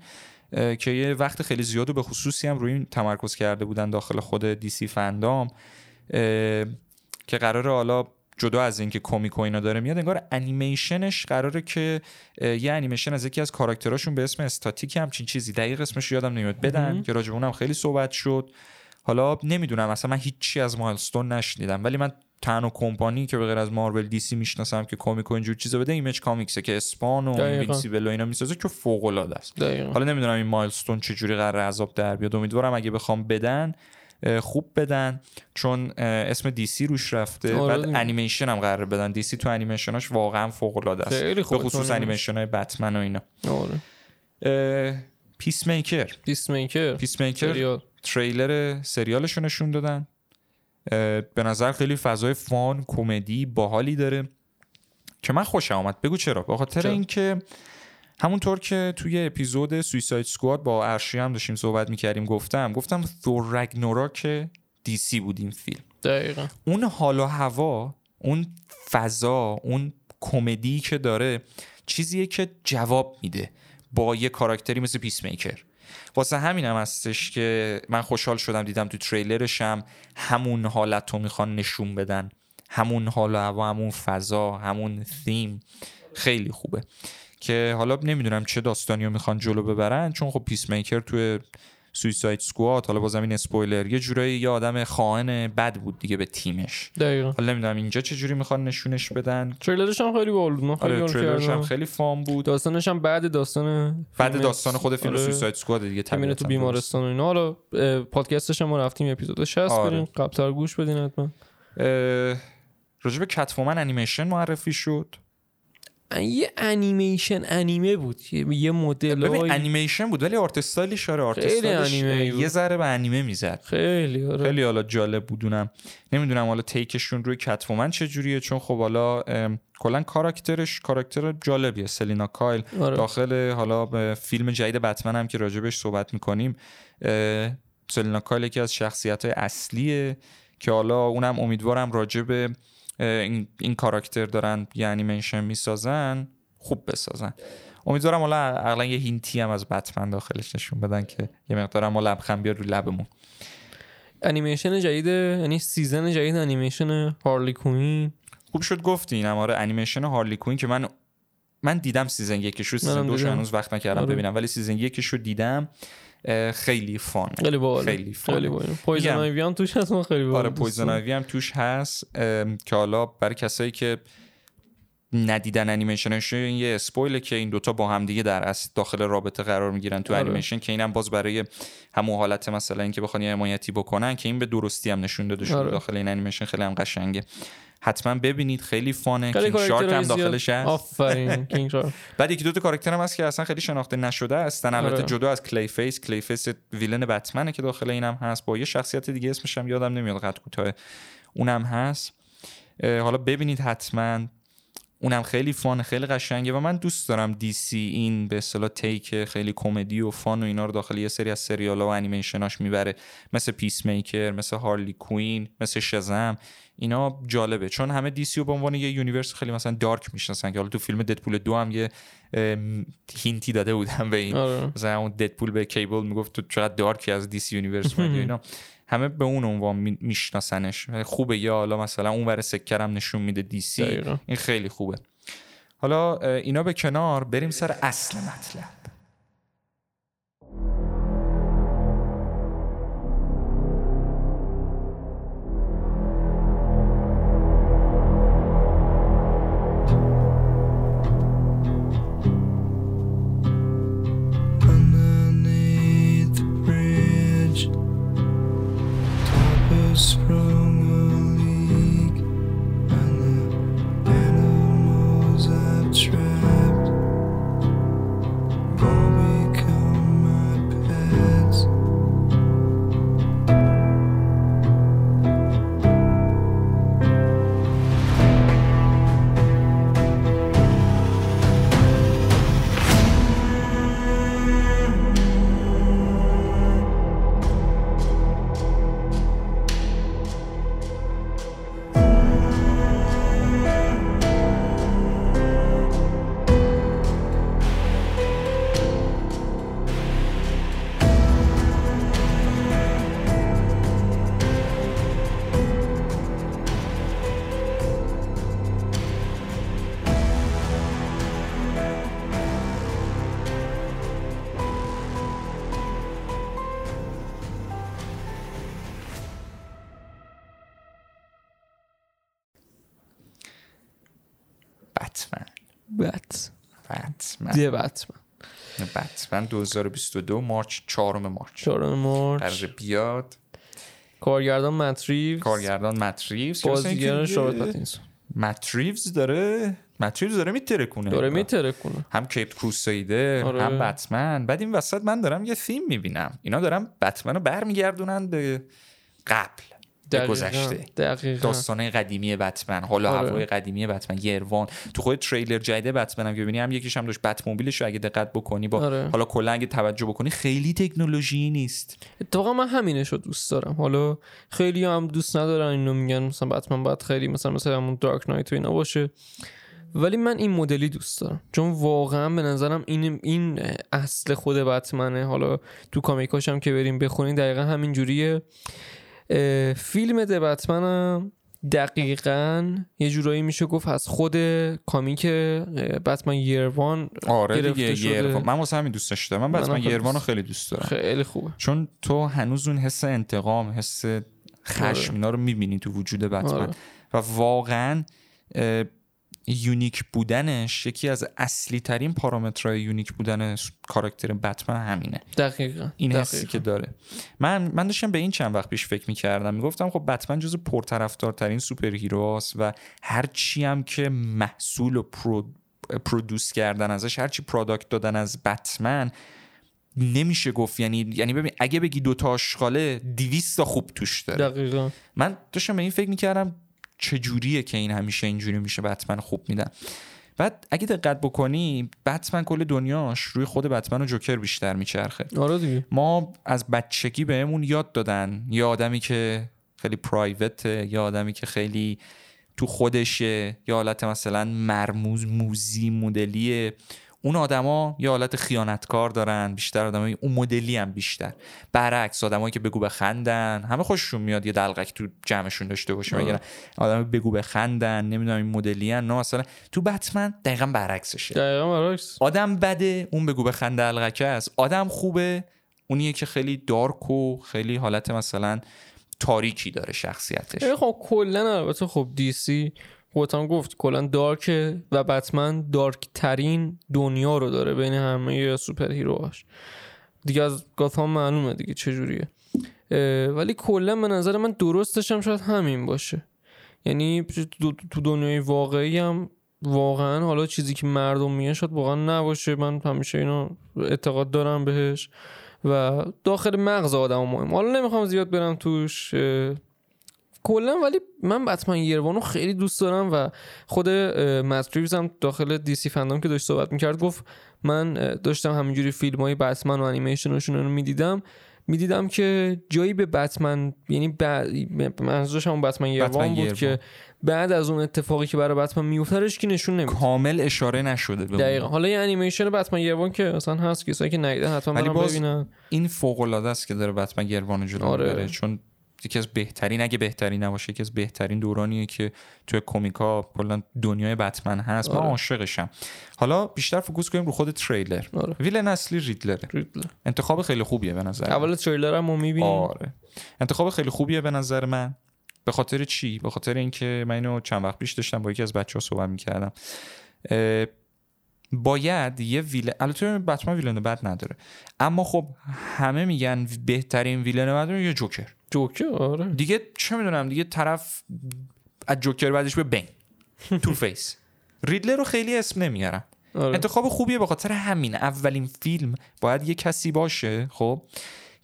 که یه وقت خیلی زیاد و به خصوصی هم روی این تمرکز کرده بودن داخل خود DC FanDome که قراره حالا جدا از اینکه comic و اینا داره میاد انگار انیمیشنش قراره که یه انیمیشن از یکی از character اشون به اسم استاتیک همچین چیزی دقیق اسمش یادم نمیاد بدن. که راجع به اونم خیلی صحبت شد حالا نمی‌دونم اصلا من هیچی از Milestone نشنیدم ولی من تنها کمپانی که به غیر از Marvel DC می‌شناسم که comic و اینجور چیزا بده Image Comics ه که Spawn و. Invincible و اینا می‌سازه که فوق العاده است. دقیقا. حالا نمی‌دونم این Milestone چجوری قراره از آب در بیاد. امیدوارم اگه بخوام بدن خوب بدن چون اسم DC روش رفته. آره. بعد. انیمیشن هم قراره بدن. DC تو انیمیشناش واقعا فوق العاده است به خصوص انیمیشن های بتمن و اینا. آره. Peacemaker Peacemaker Peacemaker. trailer سریالش رو نشون دادن. به نظر خیلی فضای fun کمدی باحالی داره که من خوشم آمد بگو چرا؟ به خاطر؟ اینکه همونطور که توی episode Suicide Squad با ارشی هم داشتیم صحبت می‌کردیم گفتم گفتم Thor Ragnarok DC بود این فیلم. دقیقا. اون حال و هوا اون فضا اون کمدی که داره چیزیه که جواب میده با یه character ی مثل Peacemaker واسه همین هم هستش که من خوشحال شدم دیدم تو تریلرش هم همون حالت رو می‌خوان نشون بدن. همون حال و هوا همون فضا همون theme خیلی خوبه. که حالا نمی‌دونم چه داستانی رو می‌خوان جلو ببرن چون خب Peacemaker توی Suicide Squad حالا بازم این اسپویلر یه جورایی یه آدم خائن بد بود دیگه به تیمش. دقیقا. حالا نمی‌دونم اینجا چه جوری می‌خوان نشونش بدن. تریلرش هم خیلی باحال بود. آره تریلرش هم خیلی fun بود. داستانش هم بعد داستان بعد داستان خود فیلم آره. Suicide Squad دیگه طبیعتاً تو بیمارستان و اینا. حالا پادکستش هم رفتیم اپیزود 60 آره. بریم. قبلتر گوش بدین حتما. به Catwoman انیمیشن معرفی شد. یه انیمیشن انیمه بود. یه مدل ببین انیمیشن بود ولی art style ش آره art. یه ذره به انیمه می‌زد. خیلی آره. خیلی حالا جالب بودونم نمی‌دونم حالا تیکشون روی کتفومن چه جوریه چون خب حالا کلا کاراکترش کاراکتر جالبیه. سلینا کایل آره. داخل حالا به فیلم جدید بتمن هم که راجبش صحبت می‌کنیم سلینا کایل یکی از شخصیت های اصلیه که حالا اونم امیدوارم راجب این, این کاراکتر دارن یه انیمیشن می‌سازن خوب بسازن. امیدوارم حالا اقلا یه هینتی هم از بتمن داخلش نشون بدن که یه مقدارم ما لبخند بیاد رو لبمون. انیمیشن جدید یعنی season جدید انیمیشن Harley Quinn خوب شد گفتی این آره انیمیشن Harley Quinn که من من دیدم season یکش رو season دوش. هنوز وقت نکردم آره. ببینم. ولی season یکش رو دیدم. خیلی fun خیلی باحال خیلی fun خیلی باحال Poison. Ivy هم توش هست من خیلی باحال آره Poison. Ivy هم توش هست که حالا برای کسایی که ندیدن انیمیشنش این یه spoil ه که این دوتا با هم دیگه در اصل داخل رابطه قرار می‌گیرن تو آره. انیمیشن که اینم باز برای همون حالت مثلا اینکه بخوان یه حمایتی بکنن که این به درستی هم نشون داده شده آره. داخل این انیمیشن خیلی هم قشنگه حتما ببینید. خیلی fun ه. King Shark هم. داخلش هست. آفرین. King Shark بعد یکی دو تا character هم هست که اصلا خیلی شناخته نشده هستن. البته آره. جدا از Clayface Clayface villain Batman ه که داخل اینم هست. با یه شخصیت دیگه اسمش هم یادم نمیاد. قد کوتاه. اونم هست. حالا ببینید حتما اونم خیلی fun خیلی قشنگه و من دوست دارم DC این به اصطلاح take خیلی کمدی و fun و اینا رو داخل یه سری از سریال و انیمیشناش می‌بره. مثل Peacemaker مثل Harley Quinn مثل Shazam اینا جالبه. چون همه DC رو به عنوان یه universe خیلی مثلا dark می‌شناسن که حالا تو فیلم Deadpool دو هم یه hint ی داده بودم به این. آره. مثلا اون Deadpool به Cable می‌گفت تو چقدر dark ی از DC Universe اینا. همه به اون عنوان می- میشناسنش. خوبه. یا حالا مثلا اون ور سکرم نشون میده DC. این خیلی خوبه. حالا اینا به کنار بریم سر اصل مطلب. The Batman. بتمن 2022 March 4 March. چهارم مارچ. قرار بیاد. کارگردان مت ریوز. کارگردان مت ریوز. که مثلا بازیگر اینکه شارلوت یه- پاتینسون مت ریوز داره. مت ریوز داره میترکونه داره میترکونه هم Caped Crusader آره. هم بتمن. بعد این وسط من دارم یه فیلم می‌بینم. اینا دارم بتمن رو برمیگردونن به قبل. دقیقاً. گذشته. دقیقا. داستانه قدیمی بتمن حالا آره. هوای قدیمی بتمن Year One. تو خود تریلر جدید بتمن هم که ببینی هم یکیش هم داشت بت موبیلش رو اگه دقت بکنی با آره. حالا کلا اگه توجه بکنی خیلی تکنولوژی نیست. اتفاقا من همینش رو دوست دارم. حالا خیلی هم دوست ندارن اینو میگن مثلا بتمن باید خیلی مثلا مثلا همون دارک نایت و اینا باشه. ولی من این مدلی دوست دارم. چون واقعا به نظرم این این اصل خود بتمنه. حالا تو کامیکاش هم که بریم بخونین دقیقا همین جوریه فیلم د بتمن هم دقیقا یه جورایی میشه گفت از خود comic بتمن Year One آره گرفته دیگه شده. Year One من واسه همین دوستش دارم من بتمن یروان رو دوست- خیلی دوست دارم خیلی خوبه چون تو هنوز اون حس انتقام حس خشم آره. اینا رو می‌بینی تو وجود بتمن آره. و واقعا unique بودنش یکی از اصلی ترین پارامترهای unique بودن کاراکتر بتمن همینه. دقیقا این دقیقاً. حسی که داره. من من داشتم به این چند وقت پیش فکر می‌کردم. می‌گفتم خب بتمن جز پرطرفدارترین superhero ست و هر چی هم که محصول و pro- produce کردن ازش هر چی product دادن از بتمن نمیشه گفت. یعنی یعنی ببین اگه بگی دوتا آشغاله 200 تا خوب توش داره. دقیقا. من داشتم به این فکر می‌کردم چجوریه که این همیشه اینجوری میشه بتمن خوب میدن. بعد اگه دقت بکنی بتمن کل دنیاش روی خود بتمن و جوکر بیشتر میچرخه. آره دیگه. ما از بچگی بهمون یاد دادن. یه آدمی که خیلی پرایوته یه آدمی که خیلی تو خودشه. یا حالت مثلا مرموز موزی مدلیه. اون آدما یه حالت خیانتکار دارن بیشتر آدمای اون مدلی هم بیشتر. برعکس آدمایی که بگو بخندن همه خوششون میاد یه دلقک تو جمعشون داشته باشه آره. مگر آدم بگو بخندن نمی‌دونم این مدلی نه مثلا تو بتمن دقیقا برعکسشه. دقیقا برعکس. آدم بده اون بگو بخند دلغکه است. آدم خوبه اونیه که خیلی دارک و خیلی حالت مثلا تاریکی داره شخصیتش. خب کلا البته خب دی هم گفت کلا دارکه و بتمن دارک ترین دنیا رو داره بین همه سوپر هیروهاش. دیگه از گاتام معلومه دیگه چجوریه اه، ولی کلا به نظر من درستش هم شاید همین باشه. یعنی تو دنیای واقعی هم واقعا حالا چیزی که مردم میگن شاید واقعا نباشه. من همیشه اینو اعتقاد دارم بهش. و داخل مغز آدم مهم حالا نمی‌خوام زیاد برم توش. کلا ولی من بتمن یروانو خیلی دوست دارم و خود اه، مت ریوز هم داخل دی سی فندام که داشت صحبت می‌کرد گفت من داشتم همینجوری فیلم های بتمن و انیمیشنشون رو می‌دیدم می‌دیدم که جایی به بتمن یعنی بعد منظورش همون بتمن یروان بود یروان. که بعد از اون اتفاقی که برای بتمن میفته که نشون نمیده کامل اشاره نشده به. دقیقا حالا یه انیمیشن بتمن یروان که اصلا هست کسایی که ندیدن حتما باز ببینن این فوق العاده است که داره بتمن Year One و جلو آره. چون یکی از بهترین اگه بهترین نباشه یکی از بهترین دورانیه که توی comic ا کلا دنیای بتمن هست. من آره. عاشقشم. حالا بیشتر focus کنیم رو خود تریلر. آره. villain اصلی ریدلره. ریدلر. انتخاب خیلی خوبیه به نظر من. اول تریلر هم می‌بینیم. آره. انتخاب خیلی خوبیه به نظر من. به خاطر چی؟ به خاطر اینکه من اینو چند وقت پیش داشتم با یکی از بچه ها صحبت می‌کردم. باید یه villain البته بتمن villain بد نداره. اما خب همه میگن بهترین villain بد یه جوکر. جوکر؟ آره. دیگه چه می‌دونم دیگه طرف از جوکر بعدش Bane. Two-Face ریدلر رو خیلی اسم نمیارن آره. انتخاب خوبیه به خاطر همین. اولین فیلم باید یه کسی باشه خب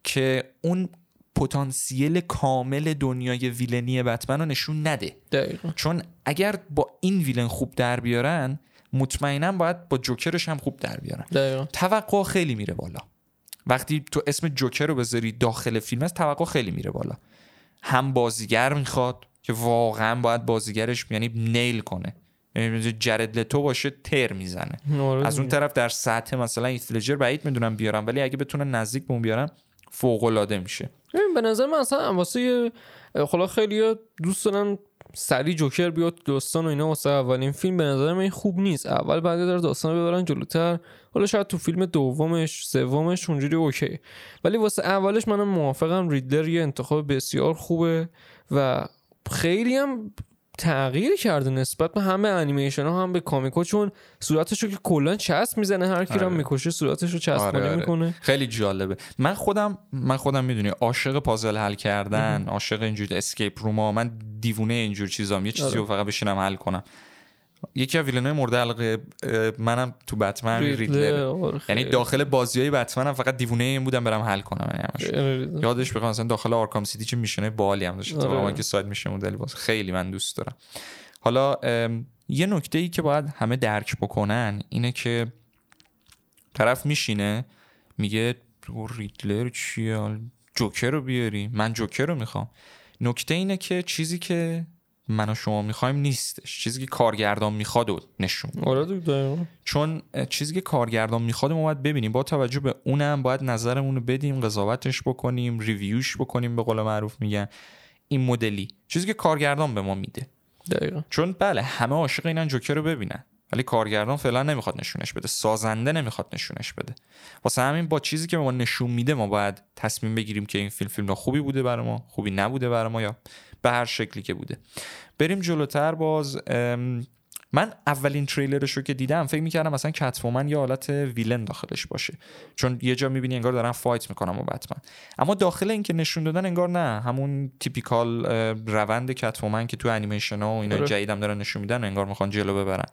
که اون پتانسیل کامل دنیای villain ی بتمن رو نشون نده. دقیقا. چون اگر با این villain خوب در بیارن مطمئنا باید با جوکرش هم خوب در بیارن. دقیقا. توقع خیلی میره بالا. وقتی تو اسم جوکر رو بذاری داخل فیلم هست توقع خیلی میره بالا. هم بازیگر می‌خواد که واقعا باید بازیگرش یعنی نیل کنه. یعنی جرد لتو باشه تر می‌زنه. آره از اون طرف در سطح مثلا ایت لجر بعید می‌دونم بیارم ولی اگه بتونن نزدیک به اون بیارن فوق العاده میشه به نظر من اصلا واسه حالا خیلی دوست دارن سریع جوکر بیاد داستان و اینا واسه اولین فیلم به نظر من خوب نیست. اول بعد داره داستان ببرن جلوتر. حالا شاید تو فیلم دومش سومش اونجوری okay. ولی واسه اولش منم موافقم ریدلر یه انتخاب بسیار خوبه و خیلی هم تغییر کرده نسبت به همه انیمیشن ها هم به comic و چون صورتش رو که کلا چسب می‌زنه هر کی رو آره. می‌کشه صورتش رو چسب آره، آره. می‌کنه خیلی جالبه من خودم من خودم می‌دونی عاشق پازل حل کردن عاشق اینجور escape room ا من دیوونه اینجور چیزام یه چیزی آره. رو فقط بشینم حل کنم یکی از villain ای مورد علاقه منم تو بتمن ریدلر آره، یعنی. داخل بازی های بتمن هم فقط دیوونه این بودم برم حل کنم یعنی. یادش بخوام مثلا داخل Arkham City چه mission هایی هم داشت. آره. که side mission مدلی باز. خیلی من دوست دارم. حالا یه نکته ای که باید همه درک بکنن اینه که طرف میشینه میگه ریدلر چیه؟ جوکر رو بیاری. من جوکر رو می‌خوام. نکته اینه که چیزی که من و شما می‌خوایم نیستش. چیزی که کارگردان می‌خواد و نشون. آره. چون چیزی که کارگردان می‌خواد ما باید ببینیم. با توجه به اونم باید نظرمون رو بدیم قضاوتش بکنیم ریویوش بکنیم به قول معروف میگن. این مدلی. چیزی که کارگردان به ما میده. دقیقا. چون بله همه عاشق اینن جوکر رو ببینن. ولی کارگردان فعلا نمی‌خواد نشونش بده. سازنده نمی‌خواد نشونش بده. واسه همین با چیزی که به ما نشون میده ما باید تصمیم بگیریم که این فیلم فیلم خوبی بوده برای ما خوبی نبوده برای ما یا به هر شکلی که بوده. بریم جلوتر باز من اولین تریلرش رو که دیدم فکر می‌کردم مثلا کتومن یه حالت villain داخلش باشه. چون یه جا می‌بینی انگار دارن fight می‌کنم با بتمن. اما داخل این که نشون دادن انگار نه. همون typical روند کتومن که تو انیمیشن ها و اینا. جدیدم دارن نشون میدن انگار می‌خوان جلو ببرن.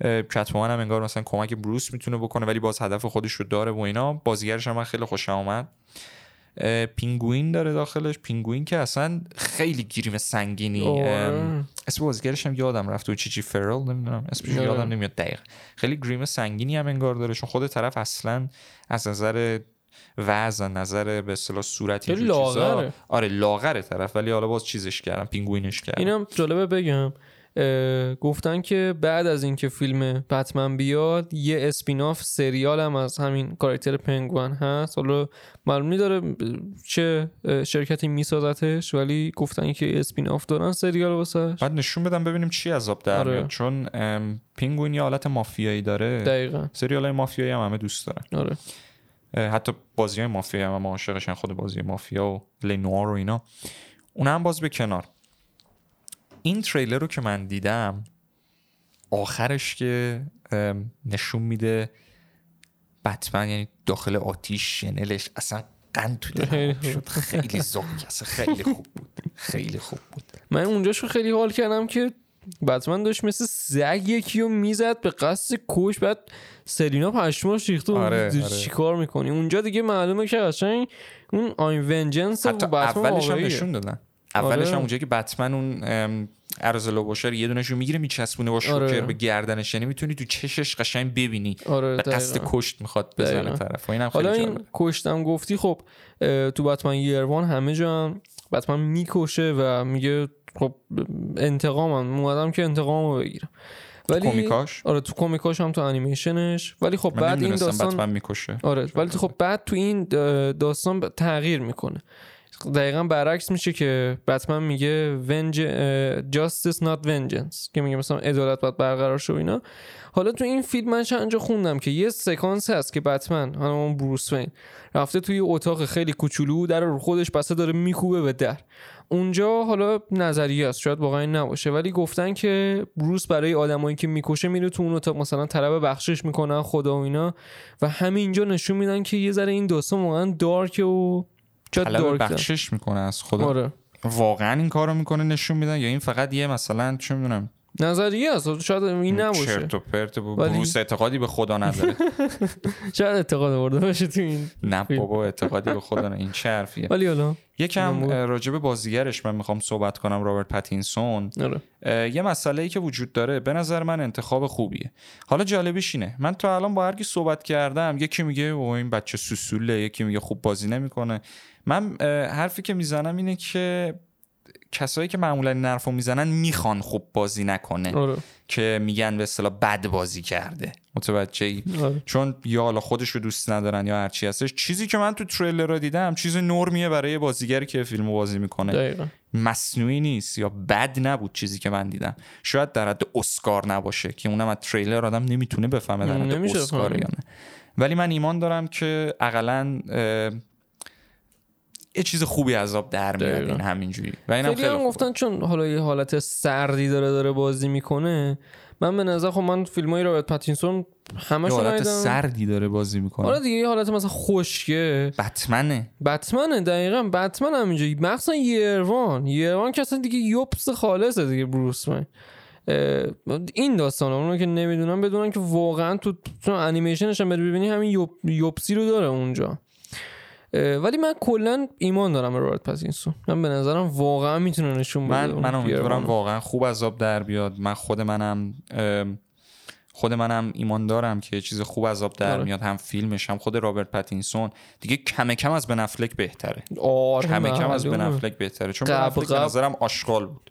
اه، کتومن هم انگار مثلا کمک بروس می‌تونه بکنه ولی باز هدف خودش رو داره و اینا. بازیگرش هم من خیلی خوشم اومد. اه، پینگوین داره داخلش. پینگوین که اصلا خیلی گریم سنگینی. آره. اسم بازیگرش هم یادم رفت. و چی چی فرل نمی‌دونم. اسمش آره. یادم نمیاد. دقیق خیلی گریم سنگینی هم انگار داره. چون خود طرف اصلا از نظر وزن نظر به اصطلاح صورت خیلی اینجور چیزا لاغره. آره لاغره طرف. ولی حالا باز چیزش کردم. پینگوینش کردم. اینم جالبه بگم. گفتن که بعد از اینکه فیلم بتمن بیاد یه spin-off سریال هم از همین کاراکتر پینگوین هست. حالا معلوم نی داره چه شرکتی میسازتش ولی گفتن که spin-off دارن سریال واسه بعد نشون بدم ببینیم چی از آب در آره. میاد. چون ام، پینگوین یه حالت مافیایی داره. دقیقا. سریال های مافیایی هم همه دوست دارن. آره. حتی بازی های مافیایی هم, هم عاشقشن خود بازی مافیا و L.A. Noire و اینا. اون هم باز به کنار. این تریلر رو که من دیدم آخرش که نشون میده بتمن یعنی داخل آتیش شنلش اصلا قند تو دلم شد. خیلی اصلا خیلی خوب بود. خیلی خوب بود. من اونجاشو خیلی حال کردم که بتمن داشت مثل سگ یکی رو می‌زد به قصد کش بعد سلینا پشماش ریخته آره، آره آره. چی کار می‌کنی؟ اونجا دیگه معلومه که قشنگ اون آین ونجنس حتی اولش هم. نشون دادن. اولش آره. هم اونجایی که بتمن اون ام، ارزلو باشر یه دونش رو می‌گیره میچسبونه با شوکر آره. به گردنش یعنی می‌تونی تو چشش قشنگ ببینی. آره به قصد. کشت می‌خواد بزنه دقیقاً. طرف. و اینم خیلی حالا این کشتم گفتی خب تو بتمن یروان همه جا هم بتمن می‌کشه و میگه خب انتقامم اومدم که انتقامو بگیرم. ولی کمیکاش؟ آره تو کمیکاش هم تو انیمیشنش ولی خب بعد این داستان بتمن می‌کشه. آره ولی خب بعد تو این داستان تغییر می‌کنه. دقیقا برعکس میشه که بتمن میگه ونج justice not vengeance که میگه مثلا عدالت باید برقرار شه اینا. حالا تو این فیلم من چند خوندم که یه سکانس هست که بتمن همون بروس وین رفته توی اتاق خیلی کوچولو در رو خودش بسته داره میکوبه به در. اونجا حالا نظریه است شاید واقعا نباشه. ولی گفتن که بروس برای آدمایی که می‌کشه میره تو اون اتاق مثلا طلب بخشش می‌کنن خدا و اینا. و همینجا نشون میدن که یه ذره این داستان واقعا دارکه و طلب بخشش می‌کنه از خدا. آره. واقعا این کارو می‌کنه نشون میدن یا این فقط یه مثلا چه می‌دونم نظریه است شاید این نباشه. چرت و پرت بود ولی- بروس اعتقادی به خدا نداره. شاید اعتقاد برده باشه تو این نه. بابا اعتقادی به خدا نه. این چه حرفیه؟ ولی حالا یکم به بازیگرش من می‌خوام صحبت کنم رابرت پتینسون آره. یه مسئله ای که وجود داره به نظر من انتخاب خوبیه. حالا جالبیش اینه. من تا الان با هر کی صحبت کردم یکی میگه او این بچه سوسوله یکی میگه خوب بازی نمی‌کنه. من حرفی که می‌زنم اینه که کسایی که معمولا این حرفو می‌زنن می‌خوان خوب بازی نکنه. آره. که میگن به اصطلاح بد بازی کرده. متوجه ای آره. چون یا حالا خودش رو دوست ندارن یا هرچی هستش. چیزی که من تو تریلر رو دیدم چیز نرمیه برای بازیگری که فیلم بازی می‌کنه. دقیقا. مصنوعی نیست یا بد نبود چیزی که من دیدم. شاید در حد اسکار نباشه که اونم از تریلر آدم نمی‌تونه بفهمه در حد اسکار. یا نه. ولی من ایمان دارم که اقلا یه چیز خوبی عذاب در میاد. این همینجوری. و اینم خیلی هم. گفتن چون حالا یه حالت سردی داره داره بازی می‌کنه. من به نظر خب من فیلم های رابرت پاتینسون همشون حالت سردی داره بازی می‌کنه. آره دیگه یه حالت مثلا خشکه. بتمنه. بتمنه دقیقا. بتمن همینجوری. مخصوصا یروان. یروان که اصلا دیگه یوبس خالصه دیگه بروس اه، این داستان اونو که نمی‌دونم بدونن که واقعا تو تو انیمیشنش هم ببینی همین یبس، یبسی رو داره اونجا. ولی من کلا ایمان دارم به رابرت پاتینسون من به نظرم واقعا می‌تونه نشون بده من من امیدوارم. واقعا خوب از آب در بیاد. من خود منم خود منم ایمان دارم که چیز خوب از آب در آره. میاد. هم فیلمش هم خود رابرت پتینسون دیگه کم کم از بن افلک بهتره. آره کم کم از بن معلومه. افلک بهتره. چون بن قب افلک به. نظرم آشغال بود.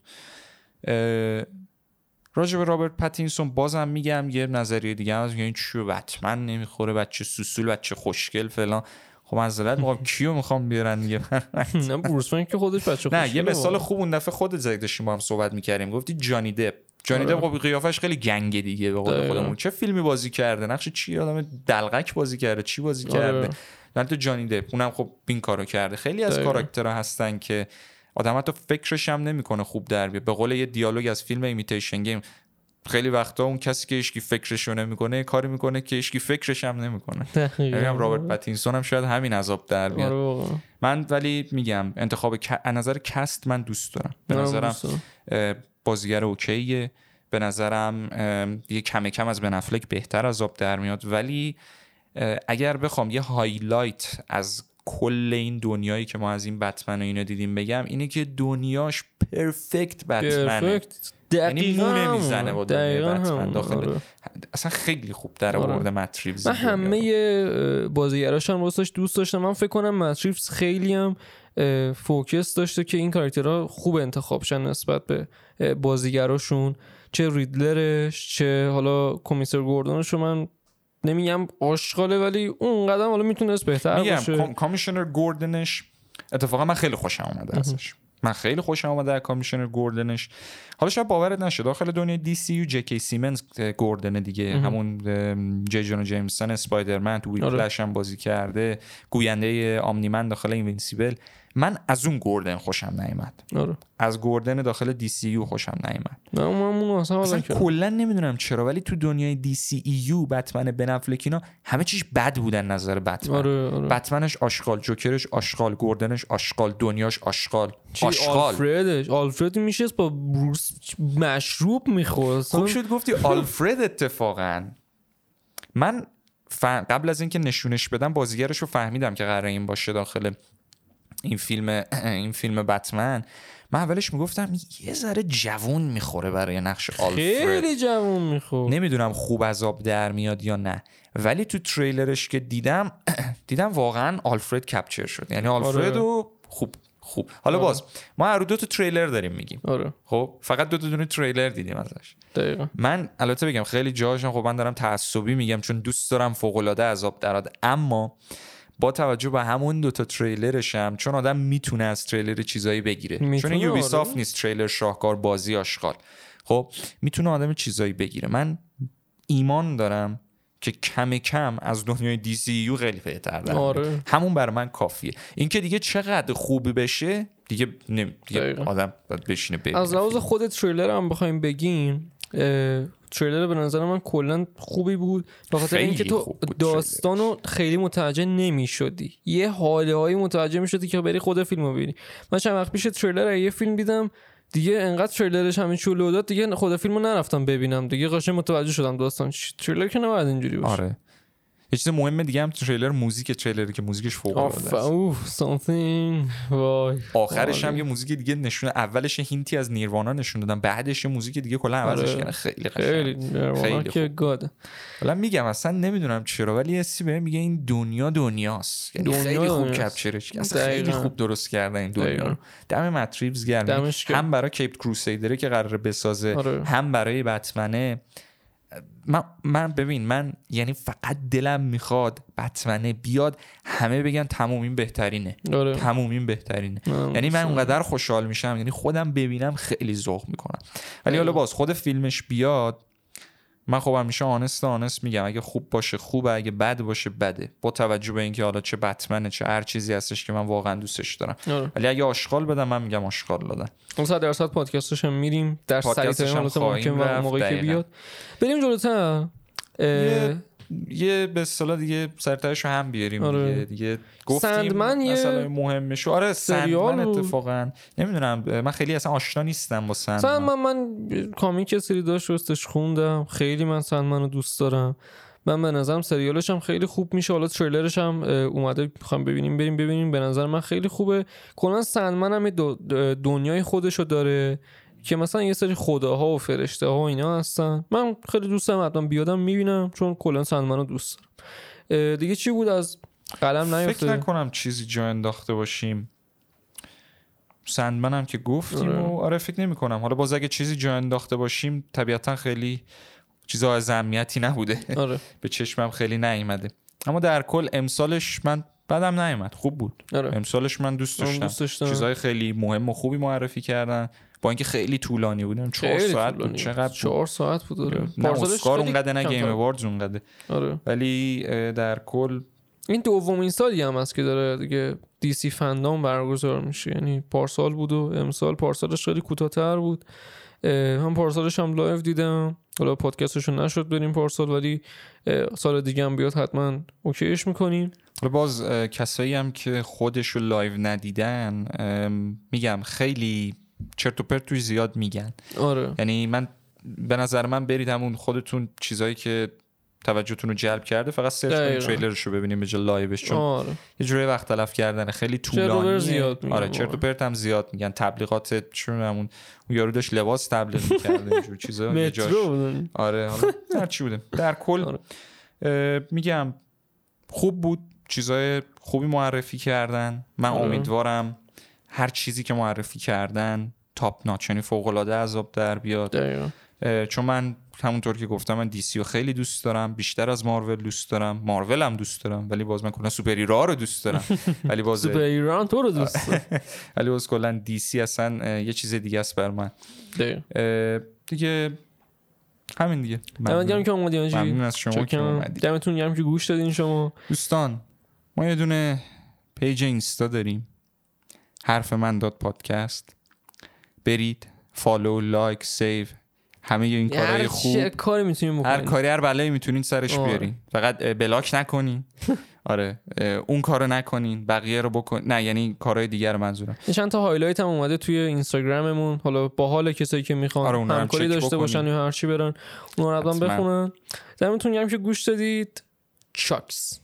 راجع به رابرت پتینسون بازم میگم یه نظریه دیگه هم میگه این چیو بتمن نمی‌خوره بچه سوسول بچه خوشگل فلان. خب معذرت می‌خوام. کیو می‌خوام بیارن دیگه؟ نه بروس که خودش بچه نه یه مثال. خوب اون دفعه خودت زدی داشتیم با هم صحبت می‌کردیم. گفتی جانی دپ. جانی آره. دپ خب قیافش خیلی گنگه دیگه به قول. خودمون. چه فیلمی بازی کرده؟ نقش چی؟ آدم دلقک بازی کرده. چی بازی آره. کرده؟ ولی تو جانی دپ. اونم خب این کارو کرده. خیلی از. کاراکترها هستن که آدم حتی فکرش هم نمی‌کنه خوب در بیاد. به قول یه دیالوگ از فیلم Imitation Game خیلی وقتا اون کسی که هیچکی فکرش رو نمی‌کنه کاری می‌کنه که هیچکی فکرش هم نمی‌کنه. دقیقا. یعنی هم رابرت پاتینسون هم شاید همین از آب در بیاد. آره. من ولی میگم انتخاب نظر cast من دوست دارم. به منم نظرم بازیگر okay ه. به نظرم دیگه کم کم از بن افلک بهتر آب در میاد. ولی اگر بخوام یه highlight از کل این دنیایی که ما از این بتمن و اینو دیدیم بگم اینه که دنیاش perfect بتمنه perfect یعنی مو. نمی‌زنه با دنیای بتمن. داخل آره. اصلا خیلی خوب در آره. آورده ریوز. من. همه اه، بازیگراش هم واسش دوست داشتم من فکر کنم مت ریوز خیلی هم focus داشته که این کاراکترها خوب انتخاب شن نسبت به بازیگراشون چه ریدلرش چه حالا کمیسر گوردونش رو من نمیگم آشغاله ولی اون قدم حالا می‌تونست بهتر میگم باشه. com- commissioner گوردنش اتفاقا من خیلی خوشم اومده ازش. من خیلی خوشم اومده از commissioner گوردنش. حالا شاید باورت نشه داخل دنیای دی سی و جی کی سیمنز گوردن دیگه. همون اه، جی جونا جیمسون اسپایدرمن تو آره. فلش هم بازی کرده. گوینده آمنی‌من داخل Invincible. من از اون گوردن خوشم نیومد. آره. از گوردن داخل دی سی یو خوشم نیومد. نه من اون اصلا. کلا نمی‌دونم چرا ولی تو دنیای دی سی یو بتمن بن افلک اینا همه چیش بد بودن نظر بتمن. آره آره. بتمنش آشغال جوکرش آشغال گوردنش آشغال دنیاش آشغال. آشغال. آلفردش؟ آلفرد میشه با بروس مشروب می‌خورد. خوب شد گفتی آلفرد اتفاقا. من ف... قبل از اینکه نشونش بدم بازیگرش رو فهمیدم که قرار این باشه داخل این فیلم این فیلم بتمن. من اولش می‌گفتم یه ذره جوون می‌خوره برای نقش آلفرد. خیلی جوون می‌خورد نمی‌دونم خوب از آب در میاد یا نه. ولی تو تریلرش که دیدم دیدم واقعا آلفرد کپچر شد. یعنی آلفرد آره. رو خوب خوب. حالا آره. باز ما هر دو تا تریلر داریم میگیم. آره. خب فقط دو تا دونه تریلر دیدیم ازش. دقیقا. من البته بگم خیلی جاهاشم خب من دارم تعصبی میگم چون دوست دارم فوق العاده عذاب دراد اما با توجه به همون دوتا تریلرشم چون آدم می‌تونه از تریلر چیزایی بگیره چون این یوبیسافت آره. نیست تریلر شاهکار بازی آشغال خب می‌تونه آدم چیزایی بگیره من ایمان دارم که کم کم از دنیای دی سی یو خیلی بهتر. آره. همون بر من کافیه اینکه دیگه چقدر خوب بشه دیگه, نمی... دیگه. آدم باید بشینه ببینه از لحاظ. خود تریلر هم بخوایم بگیم تریلر به نظر من کلا خوبی بود. به خاطر اینکه تو خوب بود داستان رو خیلی متوجه نمی شدی یه حاله هایی متوجه می شدی که بری خود فیلم رو ببینی. من چند وقت پیش تریلر یه فیلم دیدم دیگه انقدر تریلرش همه چیشو لو داد دیگه خود فیلم رو نرفتم ببینم. دیگه قشنگ متوجه شدم داستان تریلر که نباید اینجوری باشه. آره. یه چیز مهم دیگه هم تو تریلر موزیک تریلری که موزیکش فوق العاده است وای آخرش هم. یه موزیک دیگه نشون اولش hint ی از نیروانا نشون دادن بعدش یه موزیک دیگه کلا عوضش آره. کردن خیلی خیلی قشنگ خیلی که. God حالا میگم اصلا نمی‌دونم چرا ولی یه حسی بهم میگه این دنیا دنیاست یعنی دنیا خیلی خوب. capture ش اصلا خیلی. خوب درست کردن این دنیا. رو دم متریبز گرم. هم برای کیپ کروسیدره که قراره بسازه آره. هم برای بتمنه من, من ببین من یعنی فقط دلم می‌خواد بتمنه بیاد همه بگن تموم این بهترینه. آره. تموم این بهترینه. نه، یعنی من. اونقدر خوشحال میشم یعنی خودم ببینم خیلی ذوق می‌کنم. ولی حالا باز خود فیلمش بیاد من خب همیشه آنست آنست میگم اگه خوب باشه خوبه اگه بد باشه بده. با توجه به اینکه حالا چه بتمنه چه هر چیزی هستش که من واقعا دوستش دارم. آره. ولی اگه آشغال بدم من میگم آشغال دادن اون صد درصد پادکستش هم میریم. در پادکستش سریع حالت خواهیم ممکن و موقعی که. بیاد. بریم جلوتر. یه به اصطلاح دیگه سرترش رو هم بیاریم آره. دیگه. دیگه گفتیم سندمن یه مثلا مهمش آره سریال سندمن بود. اتفاقا. نمی‌دونم من خیلی اصلا آشنا نیستم با سندمن. سند من کامیک سری داشت راستش خوندم. خیلی من سندمن رو دوست دارم. من به نظرم سریالش هم خیلی خوب میشه. حالا تریلرش هم اومده می‌خوام ببینیم بریم ببینیم. به نظر من خیلی خوبه. کلا سندمن هم دو- دنیای خودشو داره. که مثلا یه سری خداها و فرشته ها و اینا هستن. من خیلی دوست دارم حتما بیادم می‌بینم چون کلا سندمن رو دوست دارم. دیگه چی بود؟ از قلم فکر نیفته نکنم چیزی جا انداخته باشیم. سندمن هم که گفتیم آره. و آره فکر نمی کنم حالا باز اگه چیزی جا انداخته باشیم طبیعتا خیلی چیزا از اهمیتی نبوده. آره. به چشمم خیلی نیومده. اما در کل امسالش من بدم نیومد. خوب بود. آره. امسالش من دوست داشتم دوست داشتم. چیزهای خیلی مهم و خوبی معرفی کردن. با اینکه خیلی طولانی بودن چهار ساعت بود چقدر؟ چهار ساعت بود آره. نه اسکار اونقدر نه Game. Awards اونقدر آره. ولی در کل این دومین سالی هم هست که داره دیگه دی سی فندام برگزار میشه. یعنی پارسال بود و امسال پارسالش خیلی کوتاه‌تر بود. هم پارسالش هم live دیدم. حالا پادکستشون نشد بریم پارسال ولی سال دیگه هم بیاد حتما okay ش می‌کنیم. حالا باز کسایی هم که خودشو live ندیدن میگم خیلی چرت و پرت توش زیاد میگن آره یعنی من به نظر من برید همون خودتون چیزایی که توجهتون رو جلب کرده فقط search کنید. تریلرش رو ببینیم به جای live ش چون آره یه جوری وقت تلف کردن خیلی طولانیه زیاد میگن آره. چرت و پرت هم زیاد میگن تبلیغات چون همون اون یارو داشت لباس تبلیغ می‌کرد اینجور چیزا یه جاش. آره حالا هر چی بوده در کل آره. میگم خوب بود چیزای خوبی معرفی کردن من آره. امیدوارم هر چیزی که معرفی کردن top notch یعنی فوق العاده از آب در بیاد. چون من همونطور که گفتم من دی‌سی رو خیلی دوست دارم بیشتر از مارول دوست دارم. مارول هم دوست دارم ولی باز من کلا superhero ها رو دوست دارم. ولی باز superhero ها رو دوست دارم. ولی باز کلا دی‌سی اصلا یه چیز دیگه است بر من. دیگه همین دیگه. دمت گرم که اومدی حاجی. ممنون از شما که چاکرم. اومدی. دمتون گرم که گوش دادین شما. دوستان ما یه دونه page اینستا داریم. حرف من داد پادکست. برید follow like save همه این کارهای هر خوب. چه کاری می‌تونیم هر کاری هر بلایی می‌تونین سرش آره. بیارین. فقط block نکنین. آره اون کارو نکنین. بقیه رو بکن نه یعنی کارهای دیگر منظورم. چند تا highlight هم اومده توی اینستاگراممون. حالا با حال کسایی که می‌خوان آره، هم همکاری چک داشته. باشن یا هر چی برن اونا رو. بخونن. دمتون گرم که گوش دادید. چاکس.